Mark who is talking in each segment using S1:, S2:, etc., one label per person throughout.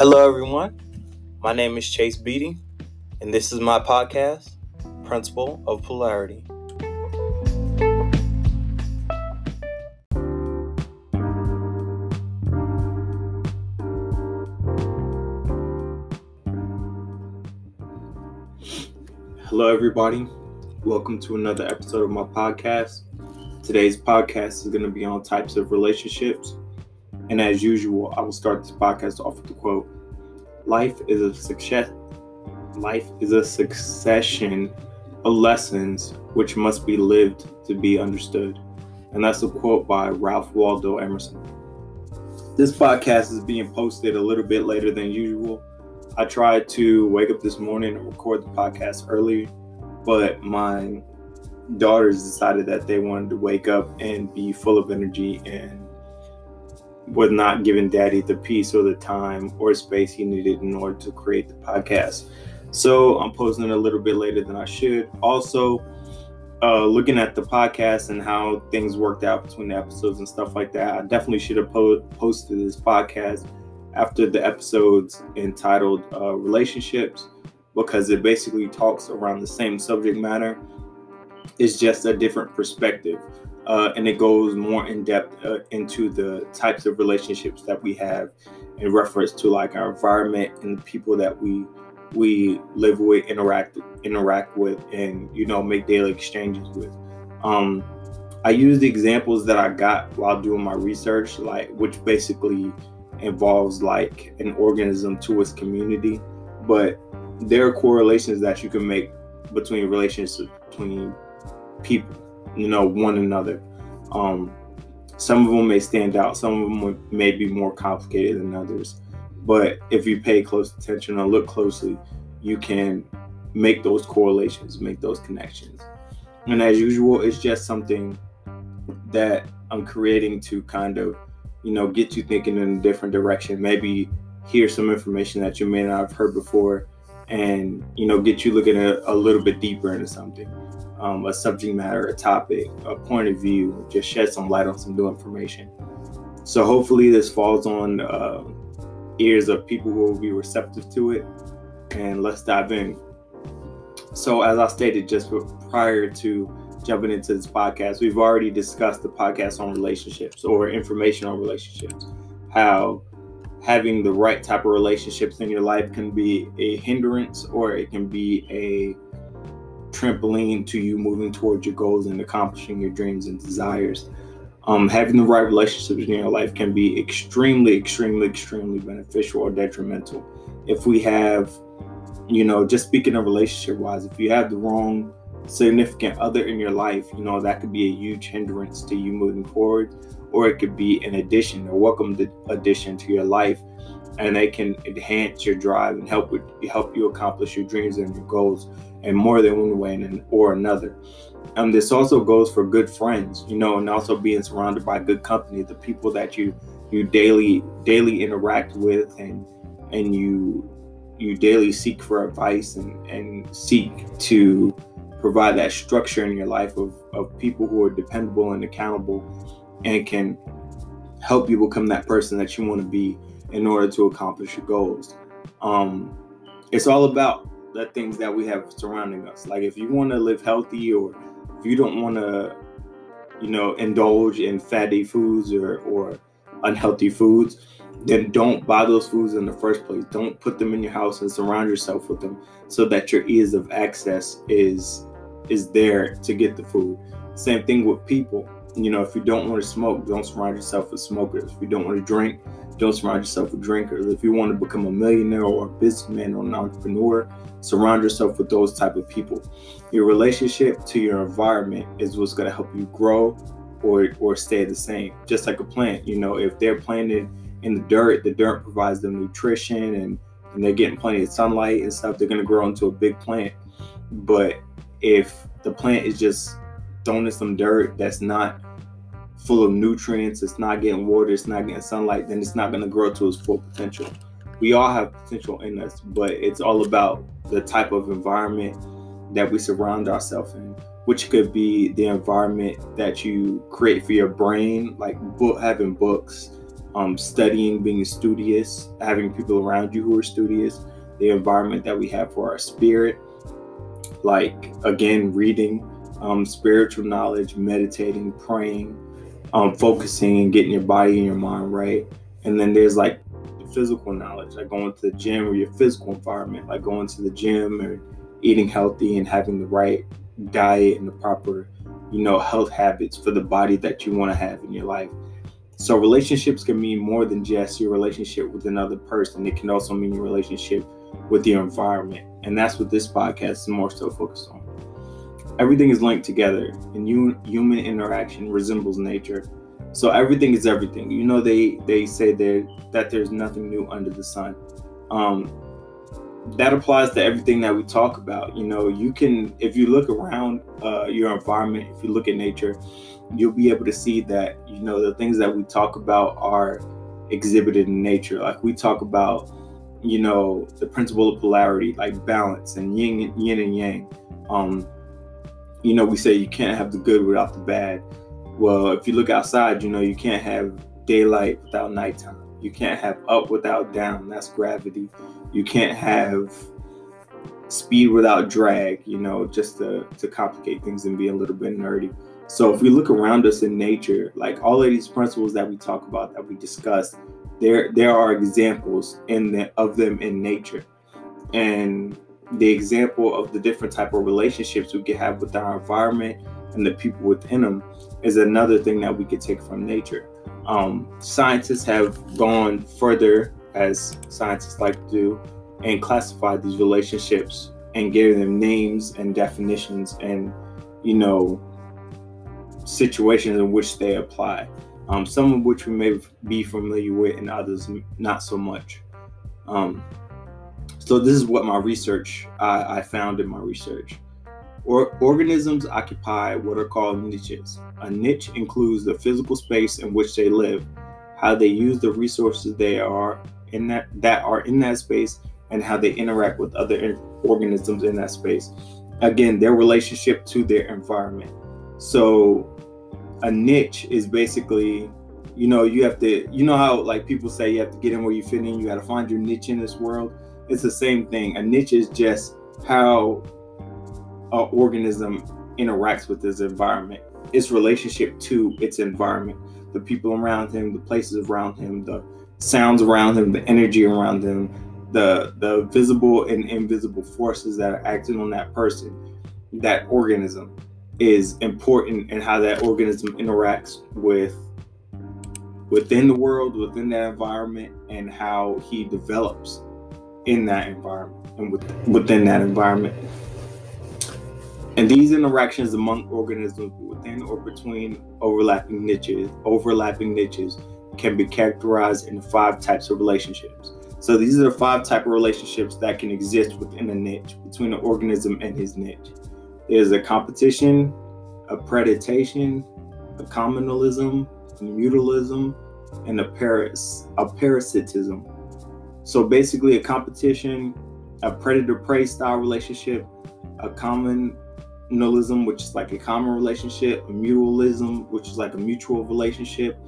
S1: Hello, everyone. My name is Chase Beatty, and this is my podcast, Principle of Polarity. Hello, everybody. Welcome to another episode of my podcast. Today's podcast is going to be on types of relationships and as usual, I will start this podcast off with the quote Life is a success life is a succession of lessons which must be lived to be understood. And that's a quote by Ralph Waldo Emerson. This podcast is being posted a little bit later than usual. I tried to wake up this morning and record the podcast early, but my daughters decided that they wanted to wake up and be full of energy and was not giving daddy the peace or the time or space he needed in order to create the podcast. So I'm posting a little bit later than I should. Also, uh, looking at the podcast and how things worked out between the episodes and stuff like that, I definitely should have po- posted this podcast after the episodes entitled uh, Relationships because it basically talks around the same subject matter. It's just a different perspective uh, and it goes more in depth uh, into the types of relationships that we have in reference to like our environment and the people that we we live with, interact interact with, and you know make daily exchanges with. Um, I use the examples that I got while doing my research, like which basically involves like an organism to its community, but there are correlations that you can make between relationships between people you know one another. Um, some of them may stand out. Some of them may be more complicated than others. But if you pay close attention or look closely, you can make those correlations, make those connections. And as usual, it's just something that I'm creating to kind of, you know, get you thinking in a different direction. Maybe hear some information that you may not have heard before and, you know, get you looking a, a little bit deeper into something um, a subject matter, a topic, a point of view, just shed some light on some new information. So hopefully this falls on uh, ears of people who will be receptive to it. And let's dive in. So as I stated just prior to jumping into this podcast, we've already discussed the podcast on relationships or information on relationships. How having the right type of relationships in your life can be a hindrance or it can be a trampoline to you moving towards your goals and accomplishing your dreams and desires. Um, having the right relationships in your life can be extremely, extremely, extremely beneficial or detrimental. If we have, you know, just speaking of relationship wise, if you have the wrong significant other in your life, you know, that could be a huge hindrance to you moving forward, or it could be an addition, a welcome addition to your life, and they can enhance your drive and help with help you accomplish your dreams and your goals in more than one way and, or another. Um, this also goes for good friends, you know, and also being surrounded by good company, the people that you you daily daily interact with and and you you daily seek for advice and, and seek to provide that structure in your life of, of people who are dependable and accountable and can help you become that person that you want to be in order to accomplish your goals. Um, it's all about the things that we have surrounding us. Like if you want to live healthy or if you don't want to, you know, indulge in fatty foods or, or unhealthy foods, then don't buy those foods in the first place. Don't put them in your house and surround yourself with them so that your ease of access is is there to get the food. Same thing with people. You know, if you don't want to smoke, don't surround yourself with smokers. If you don't want to drink, don't surround yourself with drinkers. If you want to become a millionaire or a businessman or an entrepreneur, surround yourself with those type of people. Your relationship to your environment is what's going to help you grow or or stay the same. Just like a plant, you know, if they're planted in the dirt, the dirt provides them nutrition and and they're getting plenty of sunlight and stuff, they're going to grow into a big plant. But if the plant is just thrown in some dirt that's not full of nutrients, it's not getting water, it's not getting sunlight, then it's not going to grow to its full potential. We all have potential in us, but it's all about the type of environment that we surround ourselves in, which could be the environment that you create for your brain, like book having books, um, studying, being studious, having people around you who are studious, the environment that we have for our spirit, like again, reading, um, spiritual knowledge, meditating, praying, um, focusing, and getting your body and your mind right. And then there's like physical knowledge, like going to the gym or your physical environment, like going to the gym or eating healthy and having the right diet and the proper, you know, health habits for the body that you want to have in your life. So relationships can mean more than just your relationship with another person. It can also mean your relationship with your environment. And that's what this podcast is more so focused on. Everything is linked together, and you, human interaction resembles nature. So everything is everything. You know, they they say there that there's nothing new under the sun. Um, that applies to everything that we talk about. You know, you can, if you look around uh, your environment, if you look at nature, you'll be able to see that, you know, the things that we talk about are exhibited in nature. Like we talk about, you know, the principle of polarity, like balance and yin, yin and yang. Um, you know, we say you can't have the good without the bad. Well, if you look outside, you know, you can't have daylight without nighttime. You can't have up without down. That's gravity you can't have speed without drag, you know, just to, to complicate things and be a little bit nerdy. So if we look around us in nature, like all of these principles that we talk about, that we discuss, there there are examples in the, of them in nature. And the example of the different type of relationships we can have with our environment and the people within them is another thing that we could take from nature. Um, scientists have gone further as scientists like to do, and classify these relationships and give them names and definitions and, you know, situations in which they apply. Um, some of which we may be familiar with, and others not so much. Um, so this is what my research I, I found in my research. Or, organisms occupy what are called niches. A niche includes the physical space in which they live, how they use the resources they are in that that are in that space and how they interact with other organisms in that space. Again, their relationship to their environment. So a niche is basically you know you have to you know how like people say you have to get in where you fit in you got to find your niche in this world it's the same thing. A niche is just how an organism interacts with its environment. Its relationship to its environment the people around him the places around him the sounds around him, the energy around him, the the visible and invisible forces that are acting on that person, that organism is important and how that organism interacts with within the world, within that environment, and how he develops in that environment and with, within that environment. And these interactions among organisms within or between overlapping niches, overlapping niches can be characterized in five types of relationships. So these are the five type of relationships that can exist within a niche between an organism and his niche. There's a competition, a predation, a communalism, a mutualism, and a paras a parasitism. So basically a competition, a predator-prey style relationship, a communalism, which is like a common relationship, a mutualism, which is like a mutual relationship,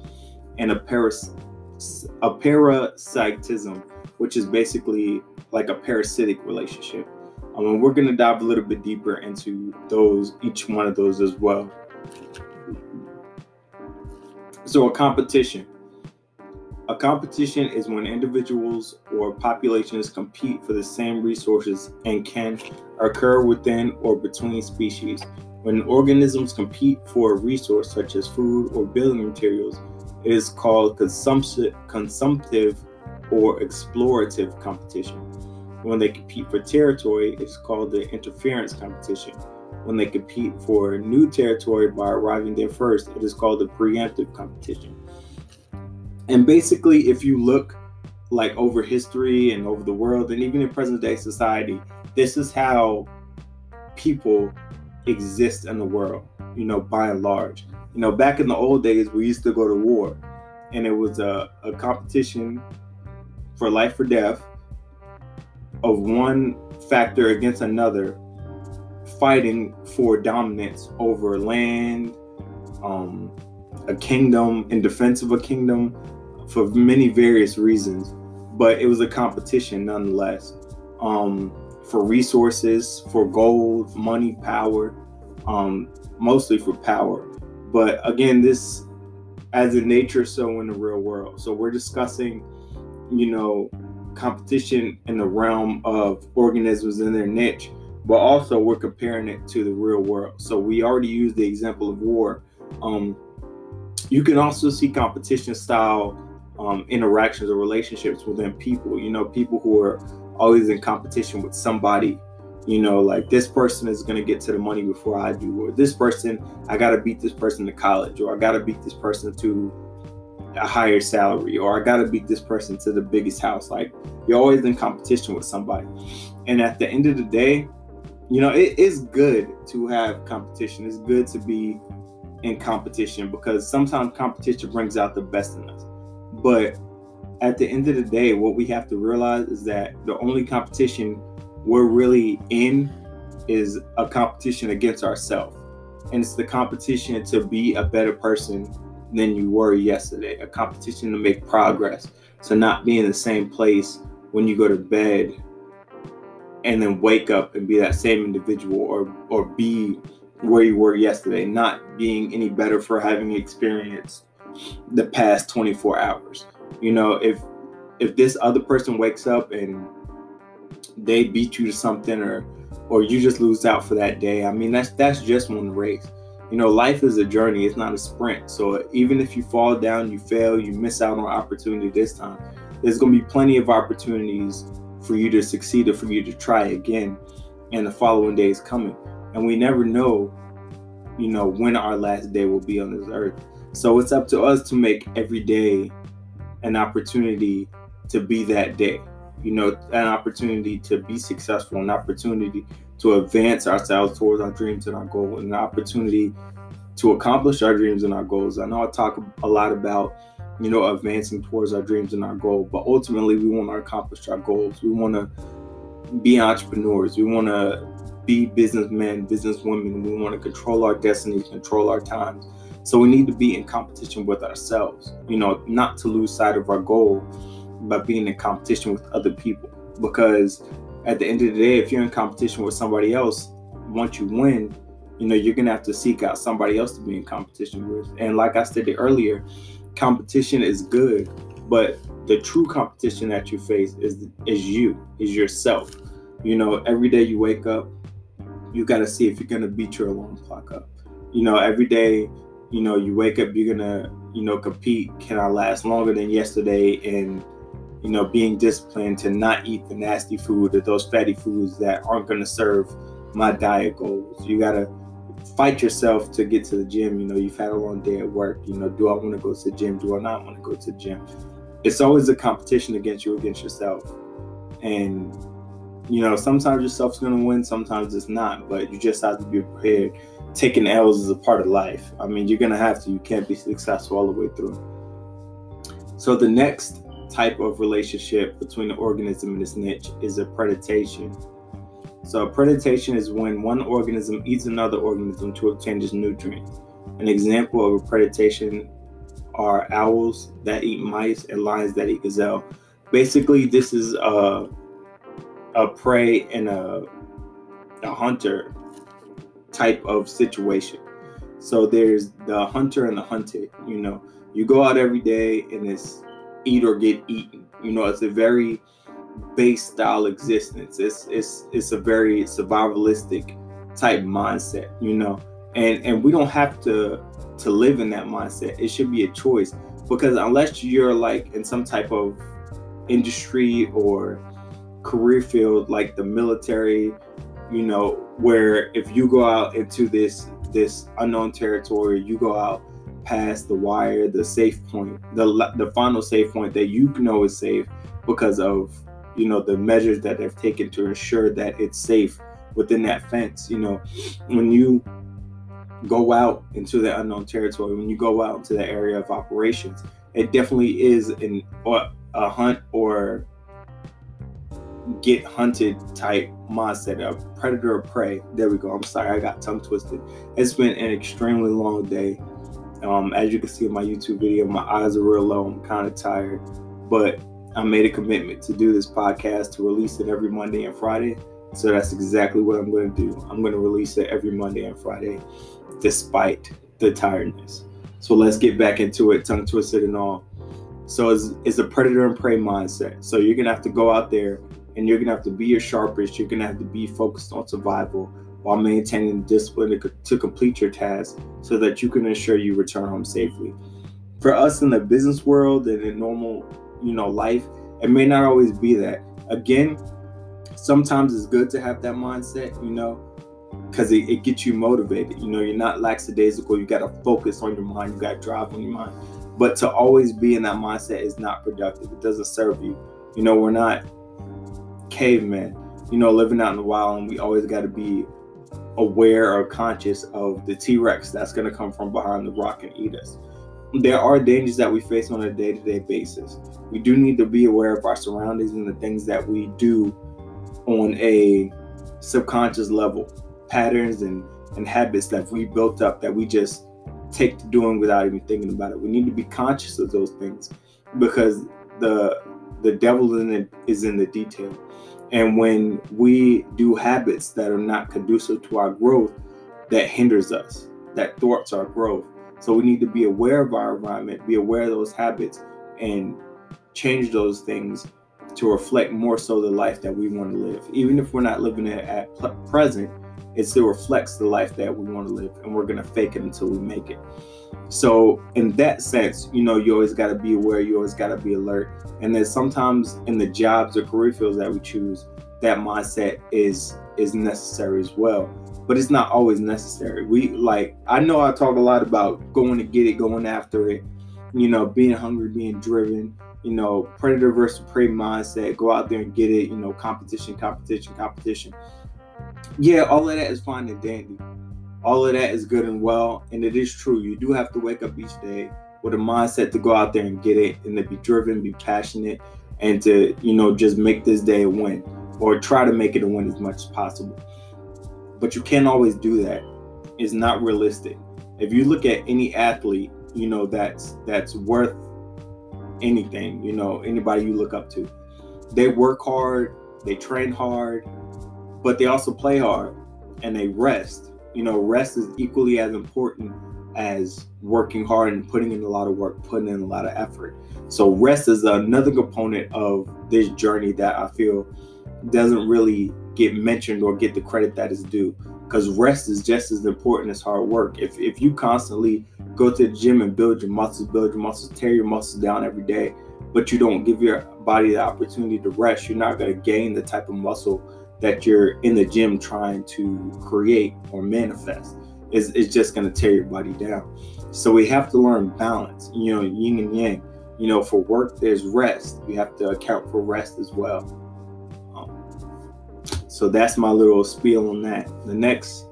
S1: and a paras a parasitism, which is basically like a parasitic relationship. Um, and we're going to dive a little bit deeper into those, each one of those as well. So, a competition. A competition is when individuals or populations compete for the same resources and can occur within or between species. When organisms compete for a resource such as food or building materials, it is called consumptive, or explorative competition. When they compete for territory, it's called the interference competition. When they compete for new territory by arriving there first, it is called the preemptive competition. And basically, if you look like over history and over the world, and even in present day society, this is how people exist in the world, you know, by and large. You know, back in the old days, we used to go to war, and it was a, a competition for life or death of one factor against another, fighting for dominance over land, um, a kingdom, in defense of a kingdom, for many various reasons, but it was a competition nonetheless. Um, for resources, for gold, money, power, um, mostly for power. But again, this as in nature, so in the real world. So we're discussing, you know, competition in the realm of organisms in their niche, but also we're comparing it to the real world. So we already used the example of war. Um, you can also see competition style um, interactions or relationships within people. You know, people who are always in competition with somebody. You know, like this person is gonna get to the money before I do, or this person, I gotta beat this person to college, or I gotta beat this person to a higher salary, or I gotta beat this person to the biggest house. Like you're always in competition with somebody. And at the end of the day, you know, it is good to have competition. It's good to be in competition because sometimes competition brings out the best in us. But at the end of the day, what we have to realize is that the only competition we're really in is a competition against ourselves. And it's the competition to be a better person than you were yesterday, a competition to make progress, to not be in the same place when you go to bed and then wake up and be that same individual or or be where you were yesterday, not being any better for having experienced the past 24 hours. You know, if if this other person wakes up and they beat you to something or or you just lose out for that day, I mean that's that's just one race. You know, life is a journey, it's not a sprint. So even if you fall down, you fail, you miss out on opportunity this time, there's gonna be plenty of opportunities for you to succeed or for you to try again and the following day is coming and we never know you know when our last day will be on this earth so it's up to us to make every day an opportunity to be that day you know an opportunity to be successful an opportunity to advance ourselves towards our dreams and our goals an opportunity to accomplish our dreams and our goals i know i talk a lot about you know advancing towards our dreams and our goal but ultimately we want to accomplish our goals we want to be entrepreneurs we want to be businessmen, businesswomen. We want to control our destiny, control our times. So we need to be in competition with ourselves, you know, not to lose sight of our goal, but being in competition with other people. Because at the end of the day, if you're in competition with somebody else, once you win, you know, you're gonna have to seek out somebody else to be in competition with. And like I stated earlier, competition is good, but the true competition that you face is is you, is yourself. You know, every day you wake up, you got to see if you're to beat your alarm clock up. You know, every day, you know, you wake up, you're to, you know, compete. Can I last longer than yesterday? And, you know, being disciplined to not eat the nasty food or those fatty foods that aren't to serve my diet goals. You got to fight yourself to get to the gym. You know, you've had a long day at work. You know, do I want to go to the gym? Do I not want to go to the gym? It's always a competition against you, against yourself. And you know, sometimes yourself's to win, sometimes it's not, but you just have to be prepared. Taking L's is a part of life. I mean, you're going to have to. You can't be successful all the way through. So, the next type of relationship between the organism and its niche is a predation. So, predation is when one organism eats another organism to obtain its nutrients. An example of a predation are owls that eat mice and lions that eat gazelle. Basically, this is a a prey and a, a hunter type of situation. So there's the hunter and the hunted. You know, you go out every day and it's eat or get eaten. You know, it's a very base style existence. It's it's it's a very survivalistic type mindset. You know, and and we don't have to to live in that mindset. It should be a choice because unless you're like in some type of industry or career field like the military, you know, where if you go out into this this unknown territory, you go out past the wire, the safe point, the the final safe point that you know is safe because of you know the measures that they've taken to ensure that it's safe within that fence. You know, when you go out into the unknown territory, when you go out into the area of operations, it definitely is an a hunt or get hunted type mindset of predator or prey. There we go. I'm sorry, I got tongue twisted. It's been an extremely long day. Um, as you can see in my YouTube video, my eyes are real low. I'm kind of tired, but I made a commitment to do this podcast to release it every Monday and Friday. So that's exactly what I'm going to do. I'm going to release it every Monday and Friday, despite the tiredness. So let's get back into it, tongue twisted and all. So it's, it's a predator and prey mindset. So you're gonna have to go out there and you're gonna have to be your sharpest. You're gonna have to be focused on survival while maintaining discipline to, to complete your task so that you can ensure you return home safely. For us in the business world and in normal, you know, life, it may not always be that. Again, sometimes it's good to have that mindset, you know, because it, it, gets you motivated. You know, you're not lackadaisical. You got to focus on your mind. You got to drive on your mind. But to always be in that mindset is not productive. It doesn't serve you. You know, we're not cavemen, you know, living out in the wild, and we always got to be aware or conscious of the T Rex that's going to come from behind the rock and eat us. There are dangers that we face on a day to day basis. We do need to be aware of our surroundings and the things that we do on a subconscious level, patterns and, and habits that we built up that we just take to doing without even thinking about it. We need to be conscious of those things because the the devil in is in the detail. And when we do habits that are not conducive to our growth, that hinders us, that thwarts our growth. So we need to be aware of our environment, be aware of those habits, and change those things to reflect more so the life that we want to live. Even if we're not living it at present, it still reflects the life that we want to live, and we're gonna fake it until we make it. So, in that sense, you know, you always got to be aware, you always got to be alert. And then sometimes in the jobs or career fields that we choose, that mindset is is necessary as well. But it's not always necessary. We like I know I talk a lot about going to get it, going after it, you know, being hungry, being driven, you know, predator versus prey mindset, go out there and get it, you know, competition, competition, competition. Yeah, all of that is fine and dandy. All of that is good and well and it is true. You do have to wake up each day with a mindset to go out there and get it and to be driven be passionate and to you know just make this day a win or try to make it a win as much as possible. But you can't always do that. It's not realistic. If you look at any athlete you know that's that's worth anything you know anybody you look up to. They work hard they train hard but they also play hard and they rest you know, rest is equally as important as working hard and putting in a lot of work, putting in a lot of effort. So rest is another component of this journey that I feel doesn't really get mentioned or get the credit that is due. Because rest is just as important as hard work. If if you constantly go to the gym and build your muscles, build your muscles, tear your muscles down every day, but you don't give your body the opportunity to rest, you're not going to gain the type of muscle that you're in the gym trying to create or manifest. is just going to tear your body down. So we have to learn balance, you know, yin and yang. You know, for work, there's rest. You have to account for rest as well. Um, so that's my little spiel on that. The next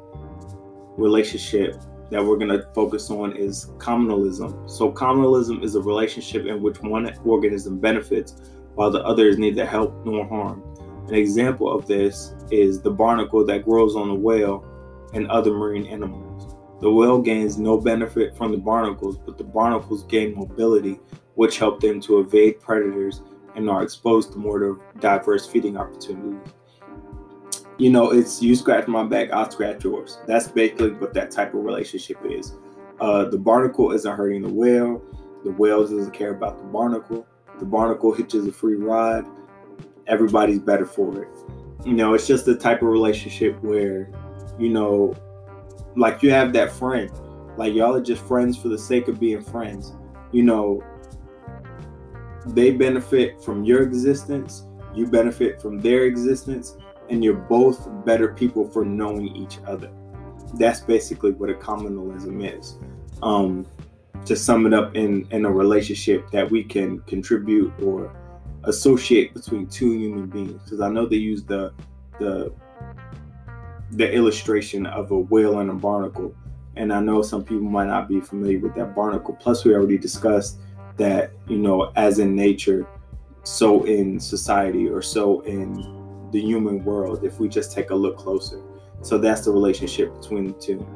S1: relationship that we're going to focus on is communalism. So, communalism is a relationship in which one organism benefits while the other is neither help nor harm. An example of this is the barnacle that grows on a whale and other marine animals. The whale gains no benefit from the barnacles, but the barnacles gain mobility, which help them to evade predators and are exposed to more diverse feeding opportunities. You know, it's you scratch my back, I'll scratch yours. That's basically what that type of relationship is. Uh, the barnacle isn't hurting the whale. The whale doesn't care about the barnacle. The barnacle hitches a free ride everybody's better for it. You know, it's just the type of relationship where, you know, like you have that friend, like y'all are just friends for the sake of being friends. You know, they benefit from your existence, you benefit from their existence, and you're both better people for knowing each other. That's basically what a communalism is. Um, to sum it up in in a relationship that we can contribute or associate between two human beings because I know they use the the the illustration of a whale and a barnacle, and I know some people might not be familiar with that barnacle. Plus, we already discussed that you know, as in nature, so in society, or so in the human world. If we just take a look closer, so that's the relationship between the two.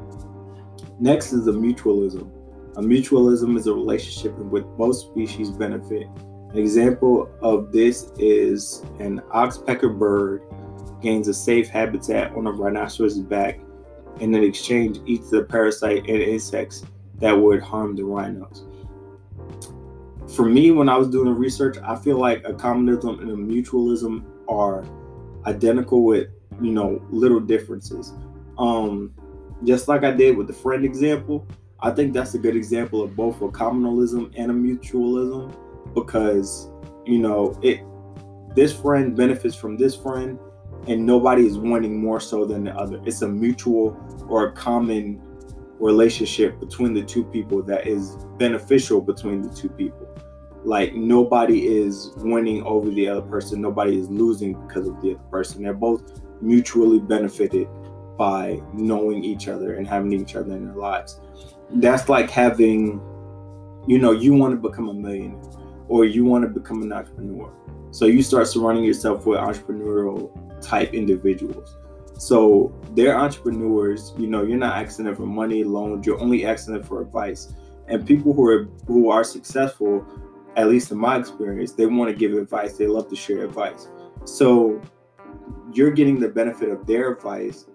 S1: Next is the mutualism. A mutualism is a relationship in which both species benefit. An example of this is an oxpecker bird gains a safe habitat on a rhinoceros' back and in exchange eats the parasite and insects that would harm the rhinos. For me, when I was doing the research, I feel like a communism and a mutualism are identical with, you know, little differences. Um, just like I did with the friend example, I think that's a good example of both a communalism and a mutualism because, you know, it this friend benefits from this friend and nobody is wanting more so than the other. It's a mutual or a common relationship between the two people that is beneficial between the two people. Like nobody is winning over the other person, nobody is losing because of the other person. They're both mutually benefited by knowing each other and having each other in their lives. That's like having, you know, you want to become a millionaire or you want to become an entrepreneur. So you start surrounding yourself with entrepreneurial type individuals. So they're entrepreneurs. You know, you're not asking them for money, loans. You're only asking them for advice. And people who are who are successful, at least in my experience, they want to give advice. They love to share advice. So you're getting the benefit of their advice.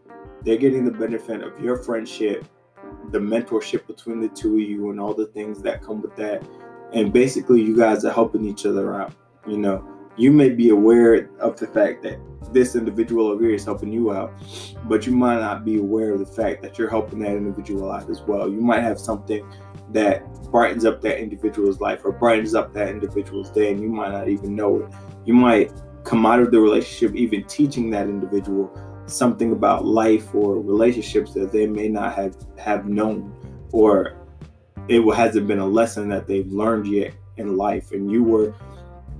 S1: They're getting the benefit of your friendship, the mentorship between the two of you, and all the things that come with that. And basically, you guys are helping each other out. You know, you may be aware of the fact that this individual over here is helping you out, but you might not be aware of the fact that you're helping that individual out as well. You might have something that brightens up that individual's life or brightens up that individual's day, and you might not even know it. You might come out of the relationship even teaching that individual something about life or relationships that they may not have have known or it hasn't been a lesson that they've learned yet in life and you were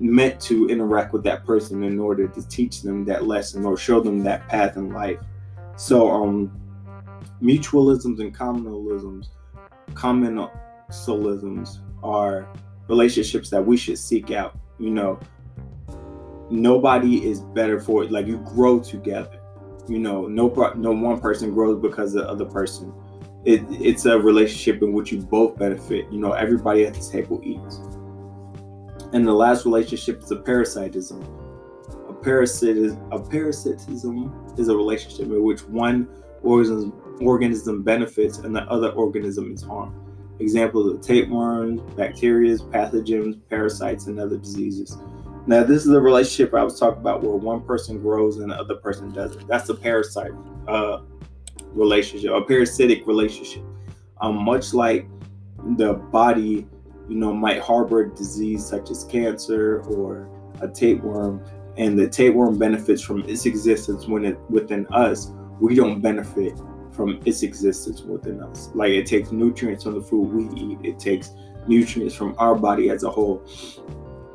S1: meant to interact with that person in order to teach them that lesson or show them that path in life. So, um, mutualisms and communalisms, communalisms are relationships that we should seek out. You know, nobody is better for it. Like you grow together. You know, no no one person grows because of the other person. It, it's a relationship in which you both benefit. You know, everybody at the table eats. And the last relationship is a parasitism. A parasitism, a parasitism is a relationship in which one organism, organism benefits and the other organism is harmed. Examples of tapeworms, bacteria, pathogens, parasites, and other diseases. Now, this is a relationship I was talking about where one person grows and the other person doesn't. That's a parasite uh, relationship, a parasitic relationship. Um, much like the body you know, might harbor a disease such as cancer or a tapeworm, and the tapeworm benefits from its existence when it within us, we don't benefit from its existence within us. Like it takes nutrients from the food we eat, it takes nutrients from our body as a whole.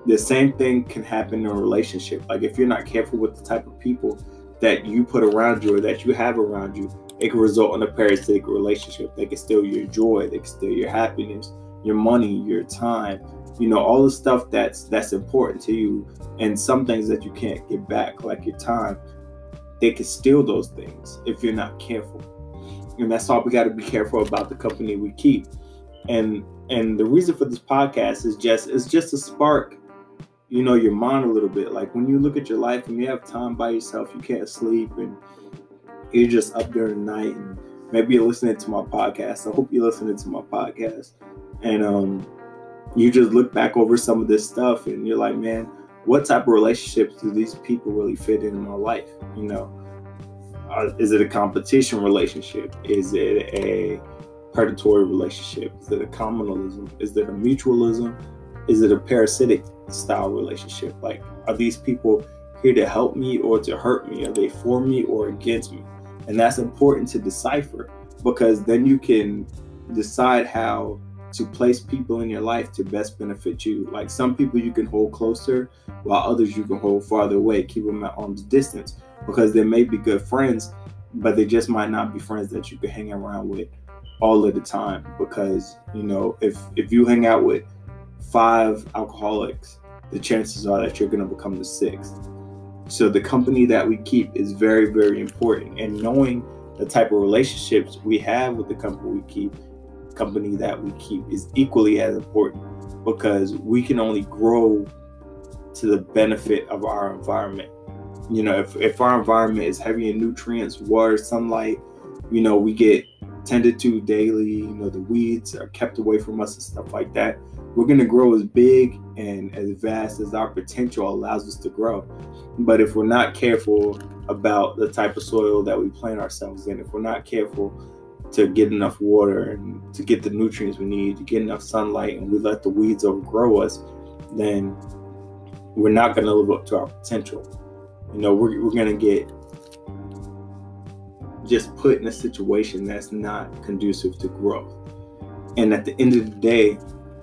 S1: The same thing can happen in a relationship. Like if you're not careful with the type of people that you put around you or that you have around you, it can result in a parasitic relationship. They can steal your joy, they can steal your happiness, your money, your time, you know, all the stuff that's that's important to you, and some things that you can't get back, like your time, they can steal those things if you're not careful. And that's all we got to be careful about the company we keep. And and the reason for this podcast is just it's just to spark, you know, your mind a little bit. Like when you look at your life and you have time by yourself, you can't sleep and you're just up during the night and maybe you're listening to my podcast. I hope you're listening to my podcast and um, you just look back over some of this stuff and you're like, man, what type of relationships do these people really fit in my life? You know, is it a competition relationship? Is it a predatory relationship? Is it a communalism? Is it a mutualism? Is it a parasitic style relationship? Like, are these people here to help me or to hurt me? Are they for me or against me? And that's important to decipher because then you can decide how to place people in your life to best benefit you. Like some people you can hold closer, while others you can hold farther away, keep them at arm's distance because they may be good friends, but they just might not be friends that you can hang around with all of the time. Because you know, if if you hang out with five alcoholics, the chances are that you're going to become the sixth. So the company that we keep is very, very important, and knowing the type of relationships we have with the company we keep company that we keep is equally as important because we can only grow to the benefit of our environment. You know, if, if our environment is heavy in nutrients, water, sunlight, you know, we get tended to daily, you know, the weeds are kept away from us and stuff like that. We're going to grow as big and as vast as our potential allows us to grow. But if we're not careful about the type of soil that we plant ourselves in, if we're not careful to get enough water and to get the nutrients we need, to get enough sunlight, and we let the weeds overgrow us, then we're not going to live up to our potential. You know, we're, we're going to get just put in a situation that's not conducive to growth. And at the end of the day,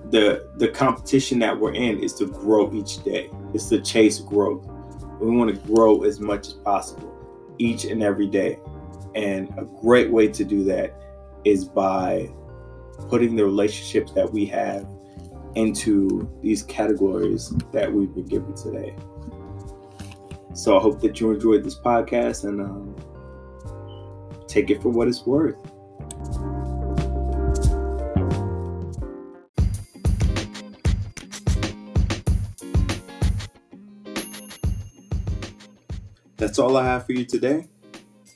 S1: the the competition that we're in is to grow each day. It's to chase growth. We want to grow as much as possible each and every day. And a great way to do that is by putting the relationships that we have into these categories that we've been given today. So I hope that you enjoyed this podcast and um, take it for what it's worth. That's all I have for you today.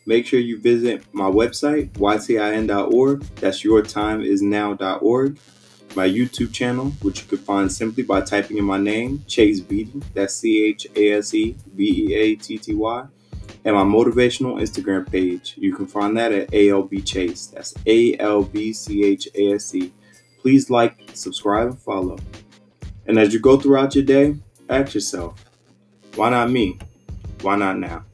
S1: Make sure you visit my website, ytin.org. That's yourtimeisnow.org. My YouTube channel, which you can find simply by typing in my name, Chase Beatty. That's C H A S E B E A T T Y. And my motivational Instagram page. You can find that at ALB Chase. That's A L B C H A S E. Please like, subscribe, and follow. And as you go throughout your day, ask yourself, why not me? Why not now?